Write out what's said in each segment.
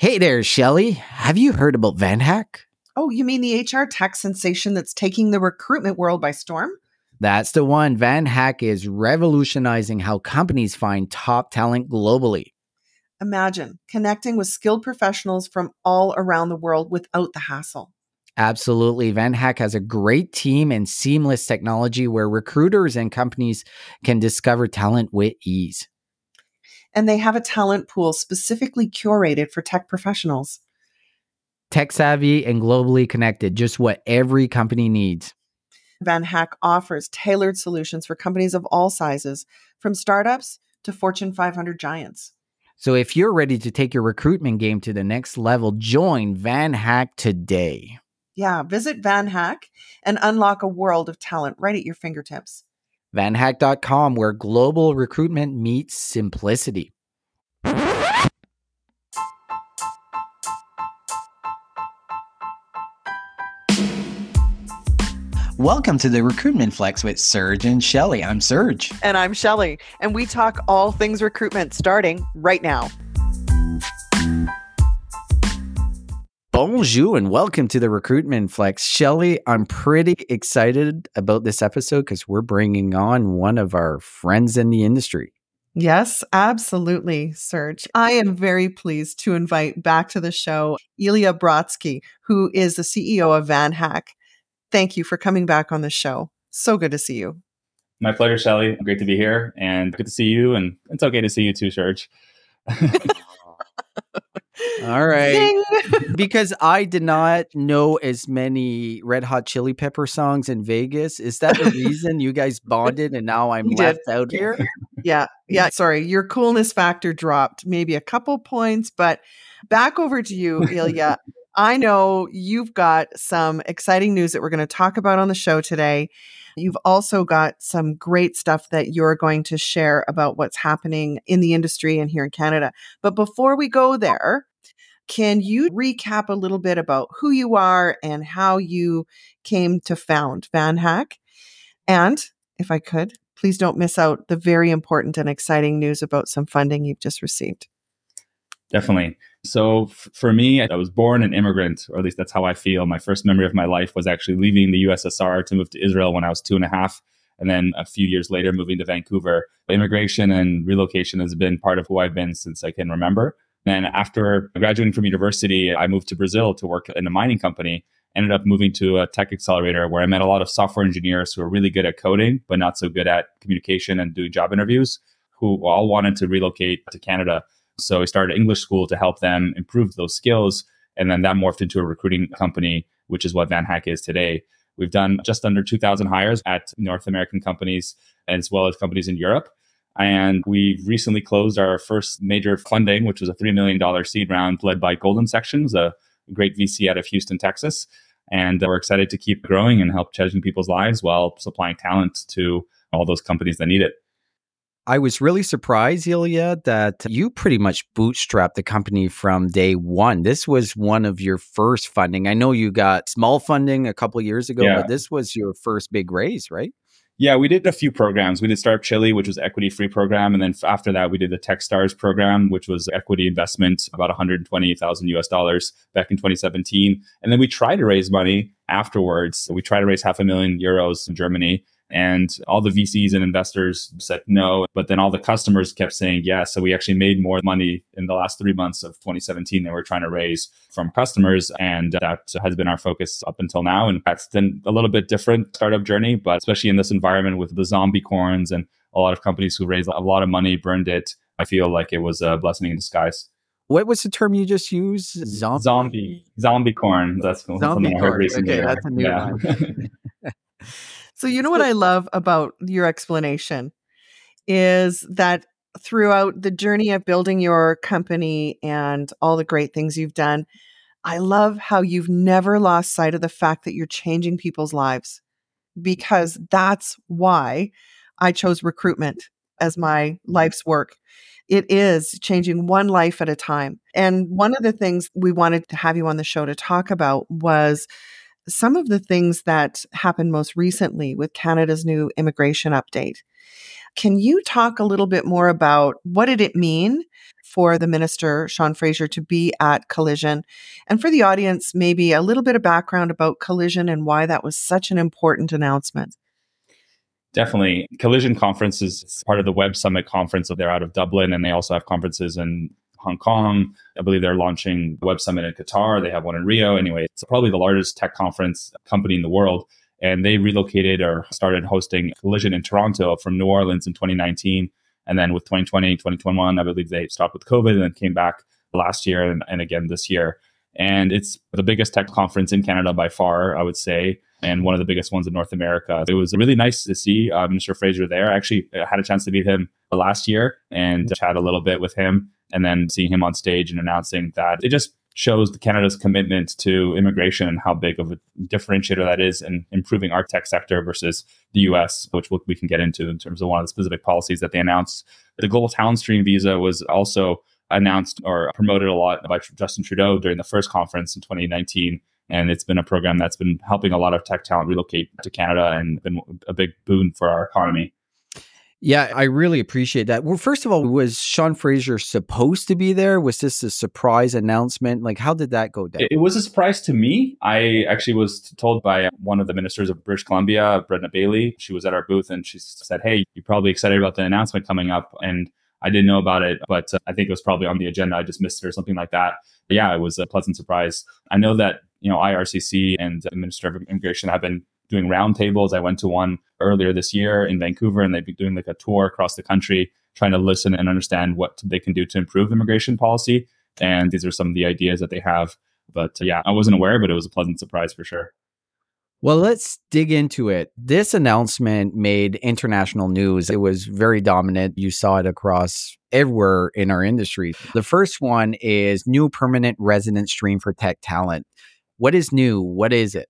Hey there, Shelly. Have you heard about VanHack? Oh, you mean the HR tech sensation that's taking the recruitment world by storm? That's the one. VanHack is revolutionizing how companies find top talent globally. Imagine connecting with skilled professionals from all around the world without the hassle. Absolutely. VanHack has a great team and seamless technology where recruiters and companies can discover talent with ease. And they have a talent pool specifically curated for tech professionals. Tech savvy and globally connected, just what every company needs. VanHack offers tailored solutions for companies of all sizes, from startups to Fortune 500 giants. So if you're ready to take your recruitment game to the next level, join VanHack today. Yeah, visit VanHack and unlock a world of talent right at your fingertips. VanHack.com, where global recruitment meets simplicity. Welcome to the Recruitment Flex with Serge and Shelly. I'm Serge. And I'm Shelly. And we talk all things recruitment starting right now. Bonjour and welcome to the Recruitment Flex. Shelly, I'm pretty excited about this episode because we're bringing on one of our friends in the industry. Yes, absolutely, Serge. I am very pleased to invite back to the show Ilya Brotzky, who is the CEO of VanHack. Thank you for coming back on the show. So good to see you. My pleasure, Shelly. Great to be here and good to see you. And it's okay to see you too, Serge. All right. because I did not know as many Red Hot Chili Pepper songs in Vegas. Is that the reason you guys bonded and now I'm left out here? Yeah. Yeah. Sorry. Your coolness factor dropped maybe a couple points, but back over to you, Ilya. I know you've got some exciting news that we're going to talk about on the show today. You've also got some great stuff that you're going to share about what's happening in the industry and here in Canada. But before we go there, can you recap a little bit about who you are and how you came to found VanHack? And if I could, please don't miss out the very important and exciting news about some funding you've just received. Definitely. So f- for me, I was born an immigrant, or at least that's how I feel. My first memory of my life was actually leaving the USSR to move to Israel when I was two and a half. And then a few years later, moving to Vancouver. Immigration and relocation has been part of who I've been since I can remember. Then after graduating from university, I moved to Brazil to work in a mining company. Ended up moving to a tech accelerator where I met a lot of software engineers who are really good at coding, but not so good at communication and doing job interviews, who all wanted to relocate to Canada so I started English school to help them improve those skills. And then that morphed into a recruiting company, which is what VanHack is today. We've done just under 2,000 hires at North American companies as well as companies in Europe. And we've recently closed our first major funding, which was a $3 million seed round led by Golden Sections, a great VC out of Houston, Texas. And we're excited to keep growing and help changing people's lives while supplying talent to all those companies that need it. I was really surprised, Ilya, that you pretty much bootstrapped the company from day one. This was one of your first funding. I know you got small funding a couple years ago, yeah. but this was your first big raise, right? Yeah, we did a few programs. We did Startup Chile, which was equity free program, and then after that, we did the TechStars program, which was equity investment, about 120,000 US dollars back in 2017. And then we tried to raise money afterwards. We tried to raise half a million euros in Germany, and all the VCs and investors said no, but then all the customers kept saying yes. So we actually made more money in the last three months of 2017 than we're trying to raise from customers. And that has been our focus up until now. And that's been a little bit different startup journey, but especially in this environment with the zombie corns and a lot of companies who raised a lot of money, burned it. I feel like it was a blessing in disguise. What was the term you just used? Zombie. Zombie. Zombie corn. That's zombie I heard recently. Okay, that's a new yeah. one. So, you know what I love about your explanation is that throughout the journey of building your company and all the great things you've done, I love how you've never lost sight of the fact that you're changing people's lives because that's why I chose recruitment as my mm-hmm. life's work. It is changing one life at a time. And one of the things we wanted to have you on the show to talk about was some of the things that happened most recently with Canada's new immigration update. Can you talk a little bit more about what did it mean for the minister, Sean Fraser, to be at Collision? And for the audience, maybe a little bit of background about Collision and why that was such an important announcement. Definitely. Collision Conference is part of the Web Summit conference. They're out of Dublin and they also have conferences in Hong Kong. I believe they're launching Web Summit in Qatar. They have one in Rio. Anyway, it's probably the largest tech conference company in the world. And they relocated or started hosting Collision in Toronto from New Orleans in 2019. And then with 2020, 2021, I believe they stopped with COVID and then came back last year and, and again this year. And it's the biggest tech conference in Canada by far, I would say, and one of the biggest ones in North America. It was really nice to see uh, Fraser there. I actually had a chance to meet him last year and chat a little bit with him and then seeing him on stage and announcing that it just shows the Canada's commitment to immigration and how big of a differentiator that is in improving our tech sector versus the US, which we can get into in terms of one of the specific policies that they announced. The Global Talent Stream visa was also announced or promoted a lot by Justin Trudeau during the first conference in 2019. And it's been a program that's been helping a lot of tech talent relocate to Canada and been a big boon for our economy. Yeah, I really appreciate that. Well, first of all, was Sean Fraser supposed to be there? Was this a surprise announcement? Like, how did that go down? It, was a surprise to me. I actually was told by one of the ministers of British Columbia, Brenda Bailey. She was at our booth and she said, Hey, you're probably excited about the announcement coming up. And I didn't know about it, but uh, I think it was probably on the agenda. I just missed it or something like that. But yeah, it was a pleasant surprise. I know that, you know, IRCC and the Minister of Immigration have been doing roundtables. I went to one earlier this year in Vancouver, and they've been doing like a tour across the country, trying to listen and understand what they can do to improve immigration policy. And these are some of the ideas that they have. But uh, yeah, I wasn't aware, but it was a pleasant surprise for sure. Well, let's dig into it. This announcement made international news. It was very dominant. You saw it across everywhere in our industry. The first one is new permanent resident stream for tech talent. What is new? What is it?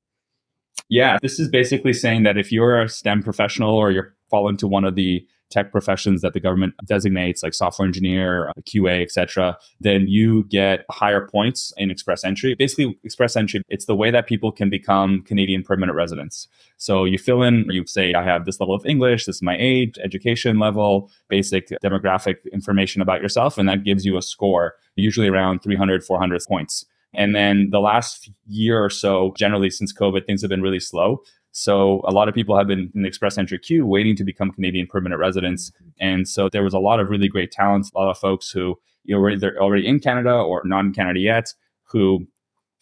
Yeah, this is basically saying that if you're a STEM professional or you're fall into one of the tech professions that the government designates, like software engineer, uh, QA, etc., then you get higher points in Express Entry. Basically, Express Entry, it's the way that people can become Canadian permanent residents. So you fill in, you say, I have this level of English, this is my age, education level, basic demographic information about yourself, and that gives you a score, usually around 300, 400 points. And then the last year or so, generally since COVID, things have been really slow. So a lot of people have been in the express entry queue waiting to become Canadian permanent residents. And so there was a lot of really great talents, a lot of folks who you know were either already in Canada or not in Canada yet, who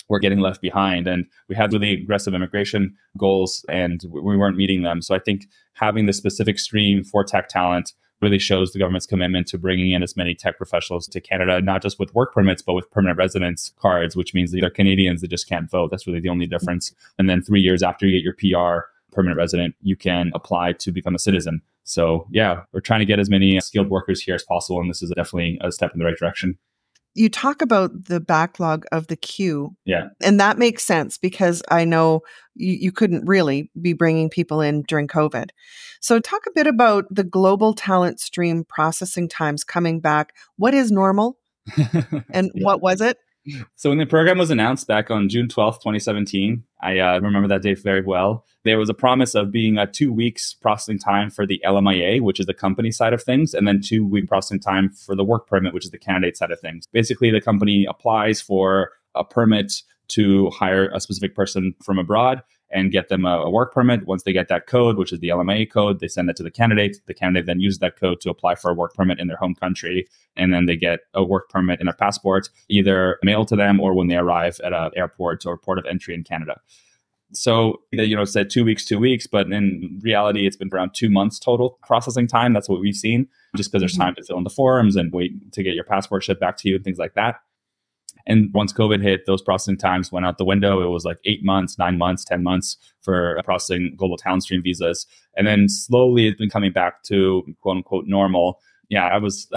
were getting left behind. And we had really aggressive immigration goals and we weren't meeting them. So I think having the specific stream for tech talent really shows the government's commitment to bringing in as many tech professionals to Canada, not just with work permits, but with permanent residence cards, which means they're Canadians that just can't vote. That's really the only difference. And then three years after you get your PR, permanent resident, you can apply to become a citizen. So, yeah, we're trying to get as many skilled workers here as possible. And this is definitely a step in the right direction you talk about the backlog of the queue. Yeah. And that makes sense because I know you, you, couldn't really be bringing people in during COVID. So, talk a bit about the global talent stream processing times coming back. What is normal? and yeah. what was it? So when the program was announced back on June 12th, 2017, I uh, remember that day very well. There was a promise of being a two weeks processing time for the LMIA, which is the company side of things, and then two week processing time for the work permit, which is the candidate side of things. Basically, the company applies for a permit to hire a specific person from abroad and get them a, a, work permit. Once they get that code, which is the LMA code, they send it to the candidate. The candidate then uses that code to apply for a work permit in their home country. And then they get a work permit and a passport either mailed to them or when they arrive at an airport or port of entry in Canada. So, you know, said two weeks, two weeks, but in reality, it's been around two months total processing time. That's what we've seen, just because there's mm-hmm. time to fill in the forms and wait to get your passport shipped back to you and things like that. And once COVID hit, those processing times went out the window. It was like eight months, nine months, 10 months for processing global talent stream visas. And then slowly it's been coming back to quote unquote normal. Yeah, I was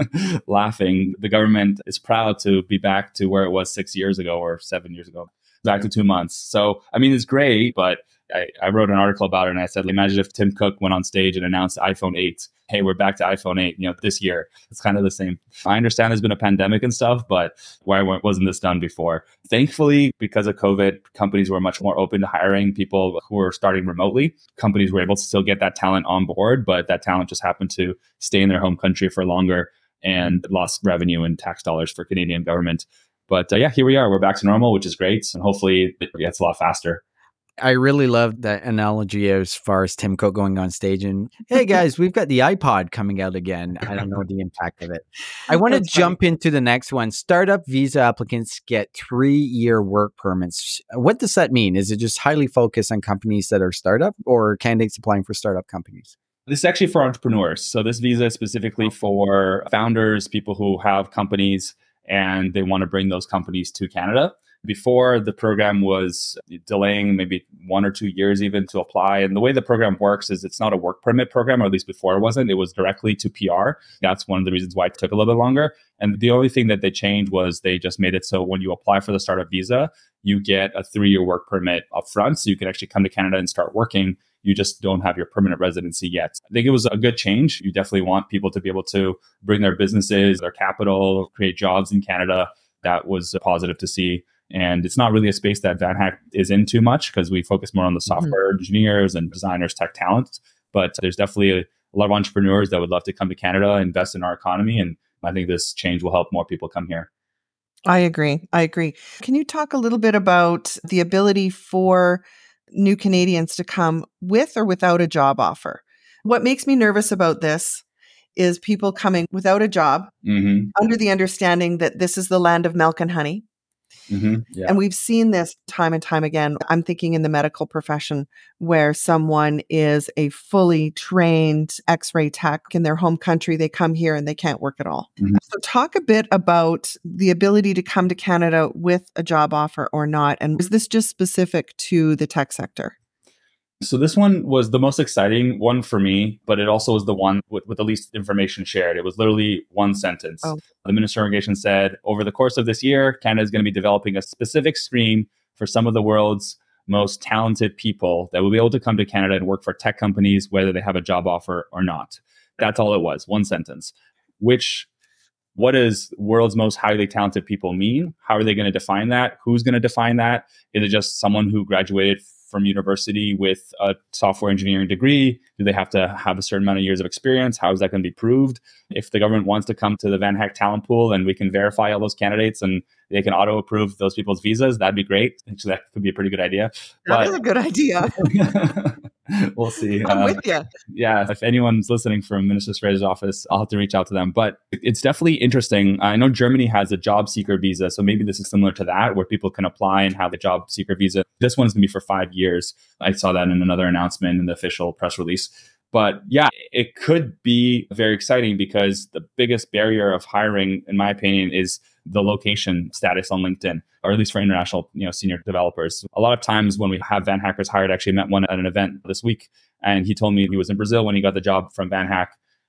laughing. The government is proud to be back to where it was six years ago or seven years ago, back to two months. So, I mean, it's great, but I, I, wrote an article about it and I said, imagine if Tim Cook went on stage and announced iPhone 8. Hey, we're back to iPhone 8, you know, this year. It's kind of the same. I understand there's been a pandemic and stuff, but why wasn't this done before? Thankfully, because of COVID, companies were much more open to hiring people who were starting remotely. Companies were able to still get that talent on board, but that talent just happened to stay in their home country for longer and lost revenue and tax dollars for Canadian government. But uh, yeah, here we are. We're back to normal, which is great. And hopefully it gets a lot faster. I really love that analogy as far as Tim Cook going on stage and, hey guys, we've got the iPod coming out again. I don't know the impact of it. I want to jump funny. into the next one. Startup visa applicants get three year work permits. What does that mean? Is it just highly focused on companies that are startup or candidates applying for startup companies? This is actually for entrepreneurs. So this visa is specifically oh. for founders, people who have companies and they want to bring those companies to Canada. Before the program was delaying maybe one or two years even to apply. And the way the program works is it's not a work permit program, or at least before it wasn't. It was directly to PR. That's one of the reasons why it took a little bit longer. And the only thing that they changed was they just made it so when you apply for the startup visa, you get a three year work permit up front. So you can actually come to Canada and start working you just don't have your permanent residency yet. I think it was a good change. You definitely want people to be able to bring their businesses, their capital, create jobs in Canada. That was positive to see. And it's not really a space that VanHack is in too much because we focus more on the mm-hmm. software mm-hmm. engineers and designers, tech talent. But there's definitely a, a lot of entrepreneurs that would love to come to Canada, invest in our economy. And I think this change will help more people come here. I agree. I agree. Can you talk a little bit about the ability for new Canadians to come with or without a job offer. What makes me nervous about this is people coming without a job mm-hmm. under the understanding that this is the land of milk and honey. Mm-hmm. Yeah. And we've seen this time and time again. I'm thinking in the medical profession where someone is a fully trained x ray tech in their home country. They come here and they can't work at all. Mm-hmm. So, talk a bit about the ability to come to Canada with a job offer or not. And is this just specific to the tech sector? So this one was the most exciting one for me, but it also was the one with, with the least information shared. It was literally one sentence. Oh. The Minister of Immigration said, over the course of this year, Canada is going to be developing a specific stream for some of the world's most talented people that will be able to come to Canada and work for tech companies, whether they have a job offer or not. That's all it was, one sentence. Which, what does world's most highly talented people mean? How are they going to define that? Who's going to define that? Is it just someone who graduated from university with a software engineering degree? Do they have to have a certain amount of years of experience? How is that going to be proved? If the government wants to come to the VanHack talent pool and we can verify all those candidates and they can auto approve those people's visas, that'd be great. Actually, that could be a pretty good idea. That but, is a good idea. we'll see. I'm uh, with you. Yeah, if anyone's listening from Minister Fraser's office, I'll have to reach out to them. But it's definitely interesting. I know Germany has a job seeker visa, so maybe this is similar to that, where people can apply and have the job seeker visa. This one's gonna be for five years. I saw that in another announcement in the official press release. But yeah, it could be very exciting because the biggest barrier of hiring, in my opinion, is the location status on LinkedIn, or at least for international, you know, senior developers. A lot of times when we have Van Hackers hired, actually met one at an event this week, and he told me he was in Brazil when he got the job from VanHack.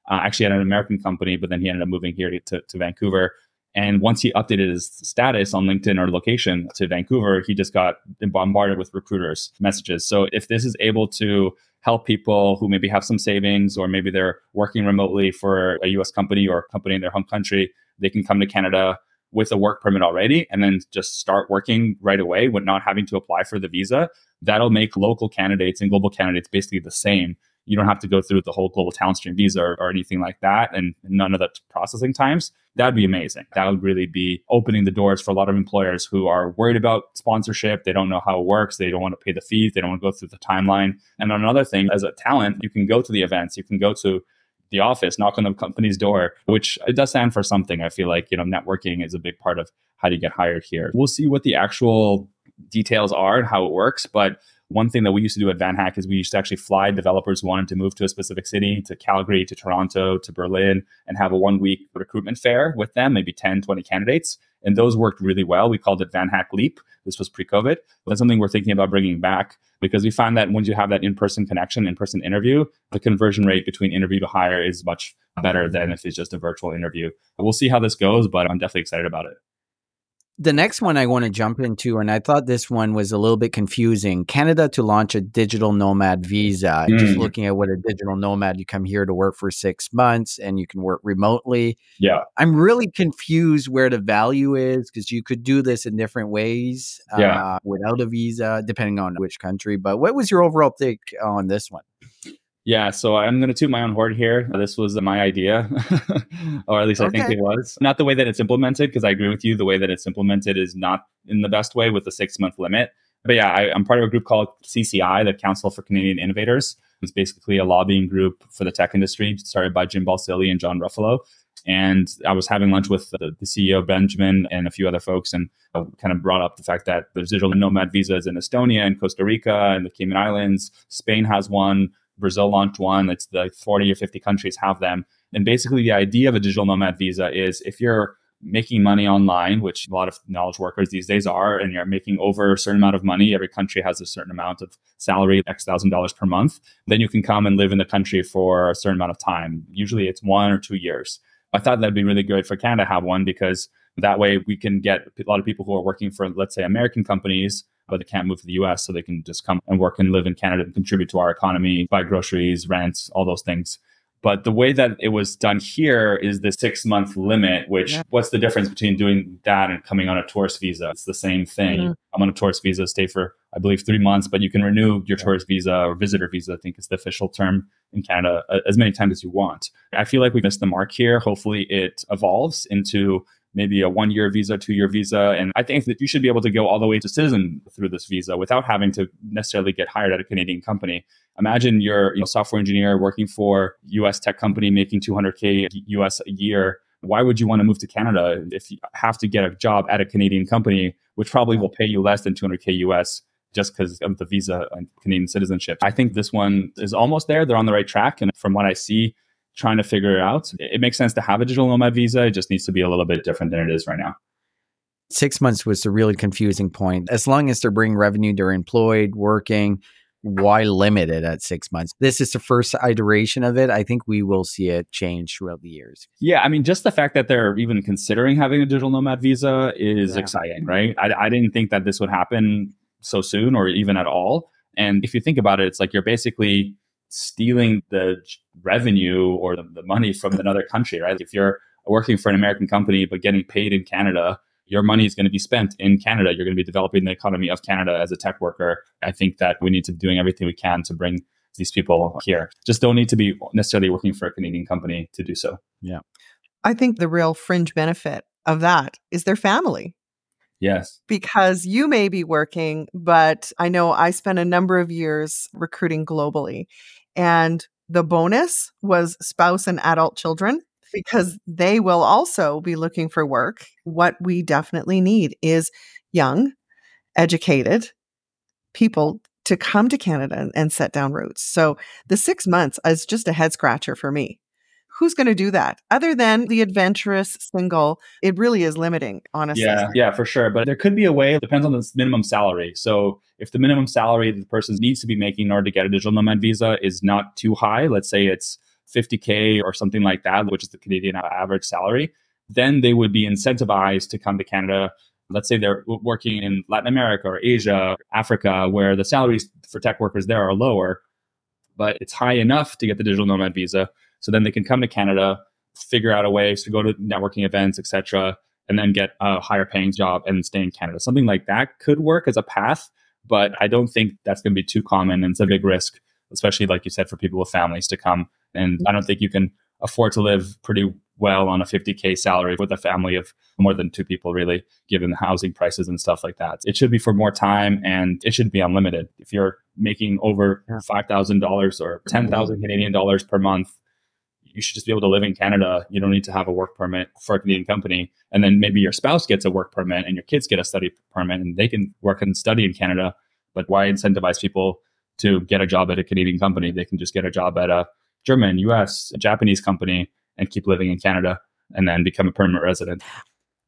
Uh, actually at an American company, but then he ended up moving here to, to Vancouver. And once he updated his status on LinkedIn or location to Vancouver, he just got bombarded with recruiters messages. So if this is able to help people who maybe have some savings or maybe they're working remotely for a US company or a company in their home country, they can come to Canada, with a work permit already and then just start working right away with not having to apply for the visa, that'll make local candidates and global candidates basically the same. You don't have to go through the whole global talent stream visa or, or anything like that and none of the processing times. That'd be amazing. That would really be opening the doors for a lot of employers who are worried about sponsorship. They don't know how it works. They don't want to pay the fees. They don't want to go through the timeline. And another thing, as a talent, you can go to the events, you can go to the office, knock on the company's door, which it does stand for something. I feel like, you know, networking is a big part of how to get hired here. We'll see what the actual details are and how it works. But one thing that we used to do at VanHack is we used to actually fly developers who wanted to move to a specific city, to Calgary, to Toronto, to Berlin, and have a one week recruitment fair with them, maybe 10, 20 candidates. And those worked really well. We called it VanHack Leap. This was pre COVID. That's something we're thinking about bringing back because we find that once you have that in-person connection, in-person interview, the conversion rate between interview to hire is much better than if it's just a virtual interview. We'll see how this goes, but I'm definitely excited about it. The next one I want to jump into, and I thought this one was a little bit confusing Canada to launch a digital nomad visa. Mm. Just looking at what a digital nomad, you come here to work for six months and you can work remotely. Yeah. I'm really confused where the value is because you could do this in different ways yeah. Uh, without a visa, depending on which country. But what was your overall take on this one? Yeah, so I'm going to toot my own horn here. This was my idea, or at least I think it was. Not the way that it's implemented, because I agree with you. The way that it's implemented is not in the best way with the six month limit. But yeah, I, am part of a group called CCI, the Council for Canadian Innovators. It's basically a lobbying group for the tech industry, started by Jim Balsillie and John Ruffolo. And I was having lunch with the, the CEO, Benjamin, and a few other folks, and I kind of brought up the fact that there's digital nomad visas in Estonia and Costa Rica and the Cayman Islands. Spain has one. Brazil launched one. It's the 40 or 50 countries have them. And basically, the idea of a digital nomad visa is if you're making money online, which a lot of knowledge workers these days are, and you're making over a certain amount of money, every country has a certain amount of salary, X thousand dollars per month, then you can come and live in the country for a certain amount of time. Usually it's one or two years. I thought that'd be really good for Canada to have one because that way we can get a lot of people who are working for, let's say, American companies but they can't move to the US. So they can just come and work and live in Canada and contribute to our economy, buy groceries, rents, all those things. But the way that it was done here is the six month limit, which yeah. what's the difference between doing that and coming on a tourist visa? It's the same thing. Mm-hmm. I'm on a tourist visa, stay for, I believe, three months, but you can renew your tourist visa or visitor visa, I think is the official term in Canada, as many times as you want. I feel like we missed the mark here. Hopefully it evolves into maybe a one year visa, two year visa. And I think that you should be able to go all the way to citizen through this visa without having to necessarily get hired at a Canadian company. Imagine you're a software engineer working for US tech company making 200K US a year. Why would you want to move to Canada if you have to get a job at a Canadian company, which probably will pay you less than 200K US? just because of the visa and Canadian citizenship. I think this one is almost there. They're on the right track. And from what I see, trying to figure it out. It makes sense to have a digital nomad visa. It just needs to be a little bit different than it is right now. Six months was a really confusing point. As long as they're bringing revenue, they're employed, working. Why limit it at six months? This is the first iteration of it. I think we will see it change throughout the years. Yeah, I mean, just the fact that they're even considering having a digital nomad visa is yeah. exciting, right? I, I didn't think that this would happen so soon or even at all. And if you think about it, it's like you're basically stealing the revenue or the, the money from another country, right? If you're working for an American company but getting paid in Canada, your money is going to be spent in Canada. You're going to be developing the economy of Canada as a tech worker. I think that we need to be doing everything we can to bring these people here. Just don't need to be necessarily working for a Canadian company to do so. Yeah. I think the real fringe benefit of that is their family. Yes. Because you may be working, but I know I spent a number of years recruiting globally. And the bonus was spouse and adult children because they will also be looking for work. What we definitely need is young, educated people to come to Canada and set down roots. So the six months is just a head scratcher for me who's going to do that? Other than the adventurous single it really is limiting honestly. Yeah yeah for sure but there could be a way it depends on the minimum salary. So if the minimum salary that the person needs to be making in order to get a digital nomad visa is not too high let's say it's 50k or something like that which is the canadian average salary then they would be incentivized to come to canada. Let's say they're working in latin america or asia africa where the salaries for tech workers there are lower but it's high enough to get the digital nomad visa so then they can come to Canada, figure out a way to go to networking events, etc., and then get a higher paying job and stay in Canada. Something like that could work as a path, but I don't think that's going to be too common and it's a big risk, especially like you said, for people with families to come. And I don't think you can afford to live pretty well on a 50k salary with a family of more than two people really given the housing prices and stuff like that it should be for more time and it should be unlimited if you're making over $5000 or 10000 canadian dollars per month you should just be able to live in Canada. You don't need to have a work permit for a Canadian company. And then maybe your spouse gets a work permit and your kids get a study permit and they can work and study in Canada. But why incentivize people to get a job at a Canadian company? They can just get a job at a German, US, a Japanese company and keep living in Canada and then become a permanent resident.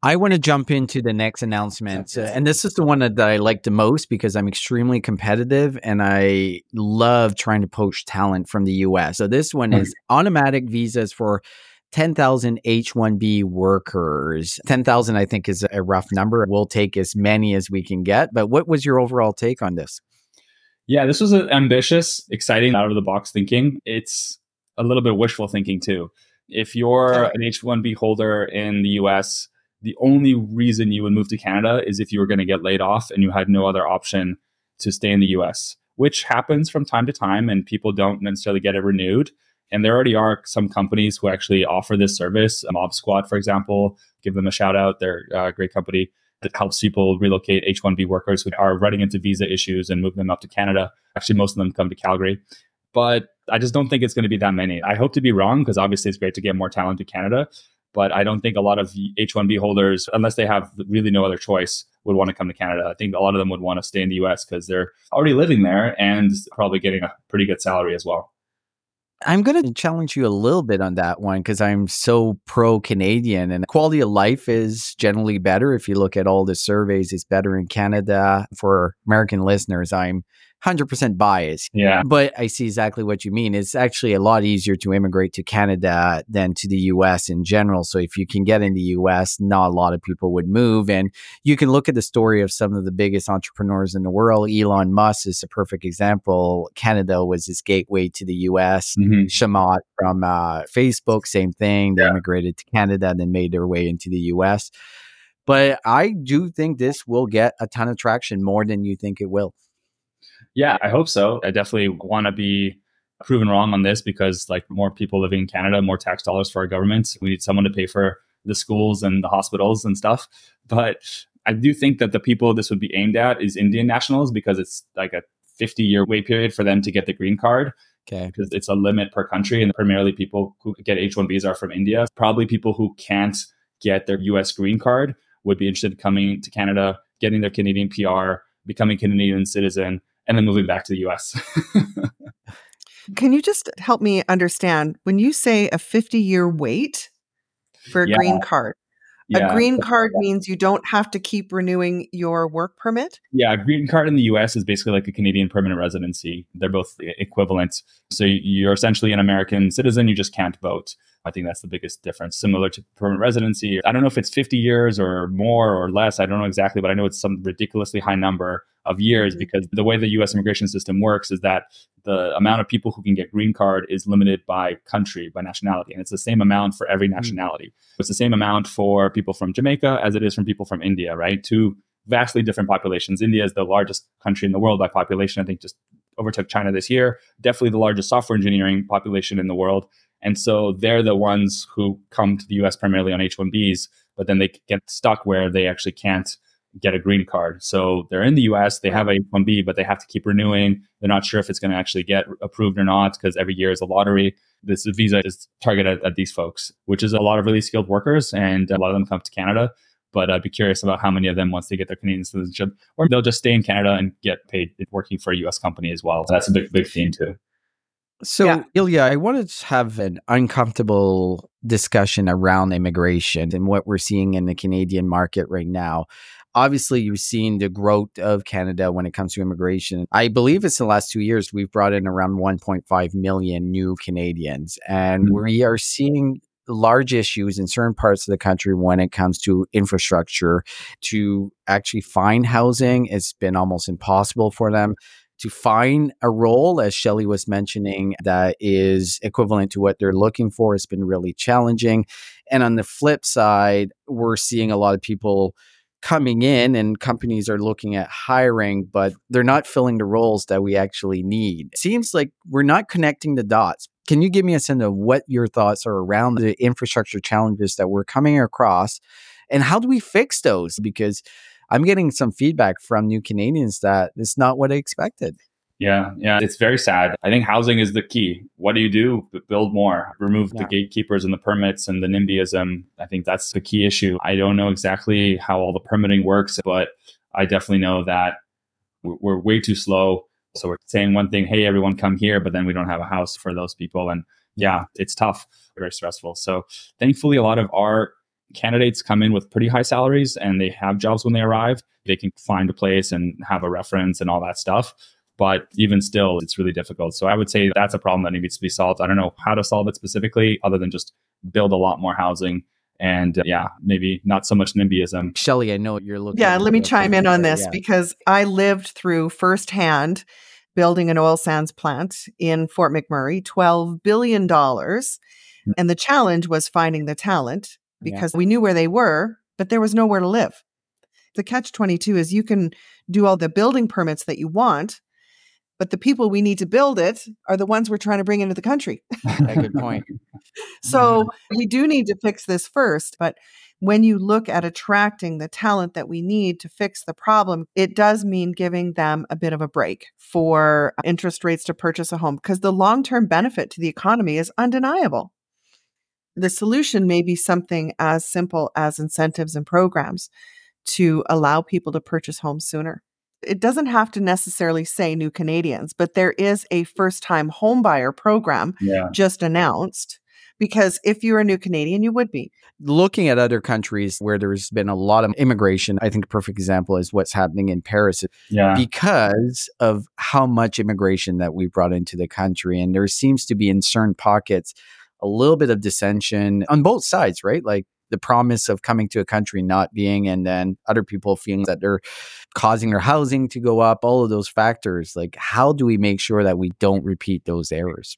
I want to jump into the next announcement. Uh, and this is the one that, that I like the most because I'm extremely competitive and I love trying to poach talent from the US. So this one is automatic visas for 10,000 H 1B workers. 10,000, I think, is a rough number. We'll take as many as we can get. But what was your overall take on this? Yeah, this was ambitious, exciting, out of the box thinking. It's a little bit wishful thinking too. If you're an H 1B holder in the US, the only reason you would move to Canada is if you were going to get laid off and you had no other option to stay in the US, which happens from time to time and people don't necessarily get it renewed. And there already are some companies who actually offer this service. MobSquad, for example, give them a shout out. They're uh, a great company that helps people relocate H 1B workers who are running into visa issues and move them up to Canada. Actually, most of them come to Calgary. But I just don't think it's going to be that many. I hope to be wrong because obviously it's great to get more talent to Canada. But I don't think a lot of H 1B holders, unless they have really no other choice, would want to come to Canada. I think a lot of them would want to stay in the US because they're already living there and probably getting a pretty good salary as well. I'm going to challenge you a little bit on that one because I'm so pro Canadian and quality of life is generally better. If you look at all the surveys, it's better in Canada. For American listeners, I'm 100% biased. Yeah. But I see exactly what you mean. It's actually a lot easier to immigrate to Canada than to the US in general. So if you can get in the US, not a lot of people would move. And you can look at the story of some of the biggest entrepreneurs in the world. Elon Musk is a perfect example. Canada was his gateway to the US. Mm-hmm. Chamath from uh, Facebook, same thing. They yeah. immigrated to Canada, and then made their way into the US. But I do think this will get a ton of traction more than you think it will. Yeah, I hope so. I definitely want to be proven wrong on this because like more people living in Canada, more tax dollars for our government. We need someone to pay for the schools and the hospitals and stuff. But I do think that the people this would be aimed at is Indian nationals because it's like a 50 year wait period for them to get the green card. Okay. Because it's a limit per country. And primarily people who get H 1Bs are from India. Probably people who can't get their US green card would be interested in coming to Canada, getting their Canadian PR, becoming Canadian citizen, and then moving back to the US. Can you just help me understand when you say a 50 year wait for a yeah. green card? Yeah. A green card means you don't have to keep renewing your work permit? Yeah, a green card in the US is basically like a Canadian permanent residency. They're both equivalent. So you're essentially an American citizen, you just can't vote. I think that's the biggest difference. Similar to permanent residency. I don't know if it's 50 years or more or less. I don't know exactly, but I know it's some ridiculously high number of years mm-hmm. because the way the US immigration system works is that the amount of people who can get green card is limited by country, by nationality. And it's the same amount for every mm. nationality. Mm-hmm. It's the same amount for people from Jamaica as it is from people from India, right? Two vastly different populations. India is the largest country in the world by population. I think just overtook China this year. Definitely the largest software engineering population in the world. And so they're the ones who come to the US primarily on H 1Bs, but then they get stuck where they actually can't get a green card. So they're in the US, they have a H 1B, but they have to keep renewing. They're not sure if it's going to actually get approved or not because every year is a lottery. This visa is targeted at, at, these folks, which is a lot of really skilled workers, and a lot of them come to Canada. But I'd be curious about how many of them, once they get their Canadian citizenship, or they'll just stay in Canada and get paid working for a US company as well. So that's a big, big theme too. So, yeah. Ilya, I wanted to have an uncomfortable discussion around immigration and what we're seeing in the Canadian market right now. Obviously, you've seen the growth of Canada when it comes to immigration. I believe it's the last two years we've brought in around 1.5 million new Canadians, and mm-hmm. we are seeing large issues in certain parts of the country when it comes to infrastructure to actually find housing. It's been almost impossible for them to find a role, as Shelly was mentioning, that is equivalent to what they're looking for has been really challenging. And on the flip side, we're seeing a lot of people coming in and companies are looking at hiring, but they're not filling the roles that we actually need. It seems like we're not connecting the dots. Can you give me a sense of what your thoughts are around the infrastructure challenges that we're coming across and how do we fix those? Because I'm getting some feedback from new Canadians that it's not what I expected. Yeah, yeah, it's very sad. I think housing is the key. What do you do? Build more, remove yeah. the gatekeepers and the permits and the NIMBYism. I think that's the key issue. I don't know exactly how all the permitting works, but I definitely know that we're way too slow. So we're saying one thing, hey, everyone come here, but then we don't have a house for those people. And yeah, it's tough, very stressful. So thankfully, a lot of our candidates come in with pretty high salaries and they have jobs when they arrive. They can find a place and have a reference and all that stuff. But even still, it's really difficult. So I would say that's a problem that needs to be solved. I don't know how to solve it specifically, other than just build a lot more housing and uh, yeah, maybe not so much NIMBYism. Shelly, I know you're looking. Yeah, let me chime in on this yeah. because I lived through firsthand building an oil sands plant in Fort McMurray, $12 billion. Hmm. And the challenge was finding the talent because yeah. we knew where they were, but there was nowhere to live. The catch 22 is you can do all the building permits that you want, but the people we need to build it are the ones we're trying to bring into the country. yeah, good point. so mm-hmm. we do need to fix this first, but when you look at attracting the talent that we need to fix the problem, it does mean giving them a bit of a break for uh, interest rates to purchase a home because the long term benefit to the economy is undeniable. The solution may be something as simple as incentives and programs to allow people to purchase homes sooner it doesn't have to necessarily say new Canadians, but there is a first time homebuyer program yeah. just announced. Because if you're a new Canadian, you would be. Looking at other countries where there's been a lot of immigration, I think a perfect example is what's happening in Paris. Yeah. Because of how much immigration that we brought into the country. And there seems to be in certain pockets a little bit of dissension on both sides, right? Like the promise of coming to a country not being, and then other people feeling that they're causing their housing to go up, all of those factors. Like, how do we make sure that we don't repeat those errors?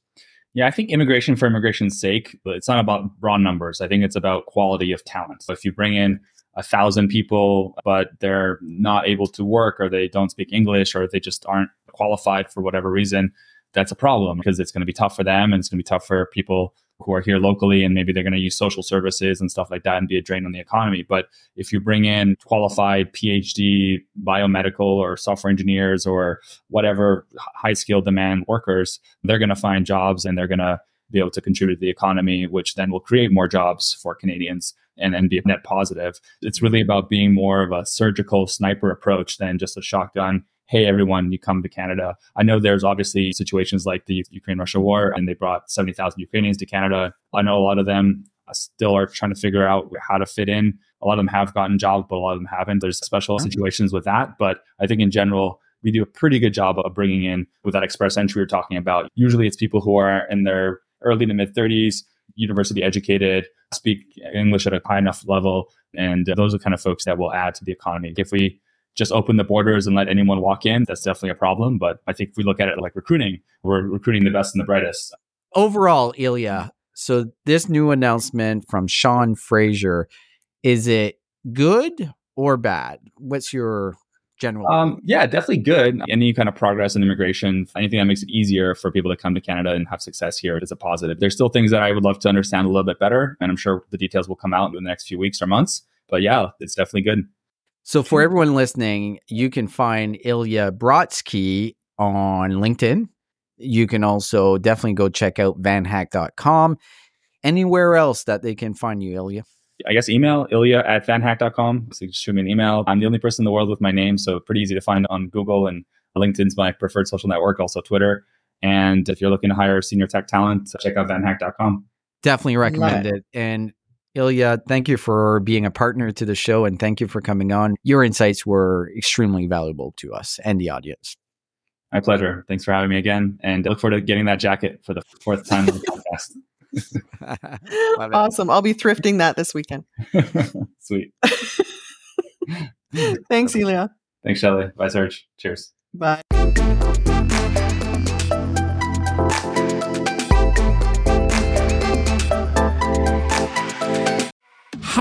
Yeah, I think immigration for immigration's sake, but it's not about raw numbers. I think it's about quality of talent. So if you bring in a thousand people, but they're not able to work or they don't speak English or they just aren't qualified for whatever reason, that's a problem because it's going to be tough for them and it's going to be tough for people who are here locally and maybe they're going to use social services and stuff like that and be a drain on the economy. But if you bring in qualified PhD biomedical or software engineers or whatever high skill demand workers, they're going to find jobs and they're going to be able to contribute to the economy, which then will create more jobs for Canadians and then be net positive. It's really about being more of a surgical sniper approach than just a shotgun hey, everyone, you come to Canada. I know there's obviously situations like the Ukraine Russia war, and they brought 70,000 Ukrainians to Canada. I know a lot of them still are trying to figure out how to fit in. A lot of them have gotten jobs, but a lot of them haven't. There's special mm-hmm. situations with that. But I think in general, we do a pretty good job of bringing in with that express entry we are talking about. Usually it's people who are in their early to mid 30s, university educated, speak English at a high enough level. And those are the kind of folks that will add to the economy. If we just open the borders and let anyone walk in, that's definitely a problem. But I think if we look at it like recruiting, we're recruiting the best and the brightest. Overall, Ilya, so this new announcement from Sean Fraser, is it good or bad? What's your general? Um, yeah, definitely good. Any kind of progress in immigration, anything that makes it easier for people to come to Canada and have success here is a positive. There's still things that I would love to understand a little bit better, and I'm sure the details will come out in the next few weeks or months. But yeah, it's definitely good. So for everyone listening, you can find Ilya Brotzky on LinkedIn. You can also definitely go check out vanhack.com. Anywhere else that they can find you, Ilya? I guess email ilya at vanhack.com. So just shoot me an email. I'm the only person in the world with my name, so pretty easy to find on Google and LinkedIn's my preferred social network, also Twitter. And if you're looking to hire senior tech talent, check out vanhack.com. Definitely recommend it. it. And Ilya, thank you for being a partner to the show and thank you for coming on. Your insights were extremely valuable to us and the audience. My pleasure. Thanks for having me again. And I look forward to getting that jacket for the fourth time on the podcast. awesome. I'll be thrifting that this weekend. Sweet. Thanks, Ilya. Thanks, Shelly. Bye, Serge. Cheers. Bye.